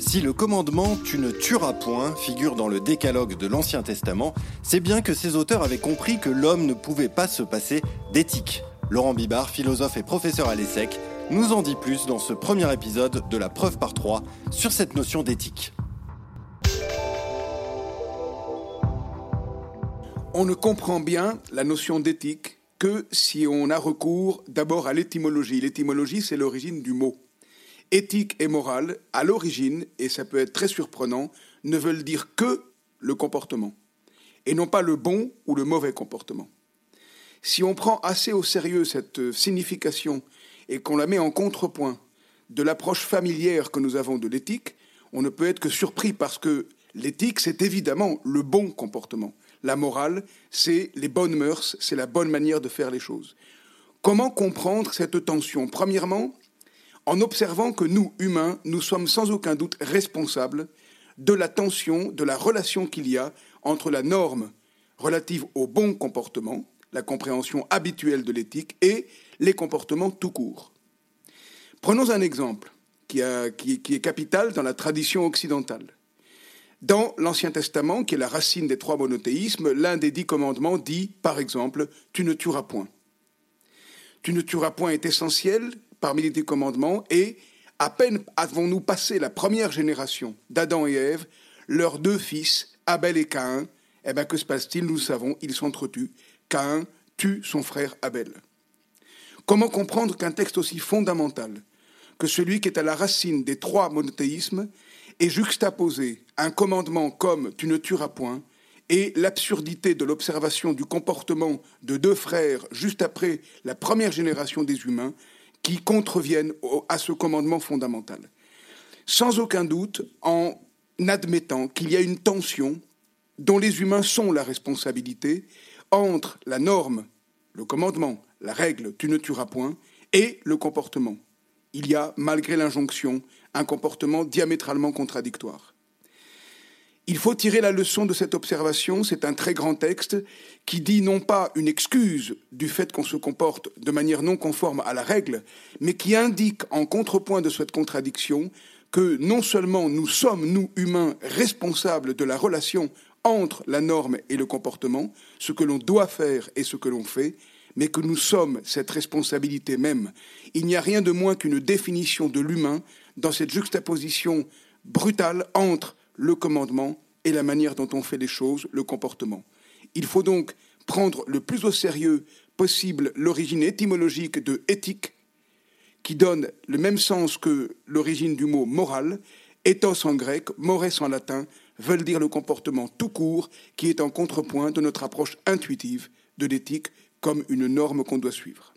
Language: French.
Si le commandement Tu ne tueras point figure dans le décalogue de l'Ancien Testament, c'est bien que ses auteurs avaient compris que l'homme ne pouvait pas se passer d'éthique. Laurent Bibard, philosophe et professeur à l'ESSEC, nous en dit plus dans ce premier épisode de la preuve par trois sur cette notion d'éthique. On ne comprend bien la notion d'éthique que si on a recours d'abord à l'étymologie. L'étymologie, c'est l'origine du mot. Éthique et morale, à l'origine, et ça peut être très surprenant, ne veulent dire que le comportement, et non pas le bon ou le mauvais comportement. Si on prend assez au sérieux cette signification et qu'on la met en contrepoint de l'approche familière que nous avons de l'éthique, on ne peut être que surpris parce que l'éthique, c'est évidemment le bon comportement. La morale, c'est les bonnes mœurs, c'est la bonne manière de faire les choses. Comment comprendre cette tension? Premièrement, en observant que nous, humains, nous sommes sans aucun doute responsables de la tension, de la relation qu'il y a entre la norme relative au bon comportement, la compréhension habituelle de l'éthique, et les comportements tout court. Prenons un exemple qui, est capital dans la tradition occidentale. Dans l'Ancien Testament, qui est la racine des trois monothéismes, l'un des dix commandements dit, par exemple, Tu ne tueras point. Tu ne tueras point est essentiel parmi les commandements, et à peine avons-nous passé la première génération d'Adam et Ève, leurs deux fils, Abel et Caïn, eh bien que se passe-t-il? Nous savons, ils s'entretuent. Caïn tue son frère Abel. Comment comprendre qu'un texte aussi fondamental que celui qui est à la racine des trois monothéismes est juxtaposé un commandement comme tu ne tueras point et l'absurdité de l'observation du comportement de deux frères juste après la première génération des humains qui contreviennent à ce commandement fondamental. Sans aucun doute, en admettant qu'il y a une tension dont les humains sont la responsabilité entre la norme, le commandement, la règle, tu ne tueras point, et le comportement. Il y a, malgré l'injonction, un comportement diamétralement contradictoire. Il faut tirer la leçon de cette observation, c'est un très grand texte qui dit non pas une excuse du fait qu'on se comporte de manière non conforme à la règle, mais qui indique en contrepoint de cette contradiction que non seulement nous sommes, nous humains, responsables de la relation entre la norme et le comportement, ce que l'on doit faire et ce que l'on fait, mais que nous sommes cette responsabilité même. Il n'y a rien de moins qu'une définition de l'humain dans cette juxtaposition brutale entre le commandement et la manière dont on fait les choses, le comportement. Il faut donc prendre le plus au sérieux possible l'origine étymologique de éthique, qui donne le même sens que l'origine du mot moral, ethos en grec, mores en latin, veulent dire le comportement tout court, qui est en contrepoint de notre approche intuitive de l'éthique comme une norme qu'on doit suivre.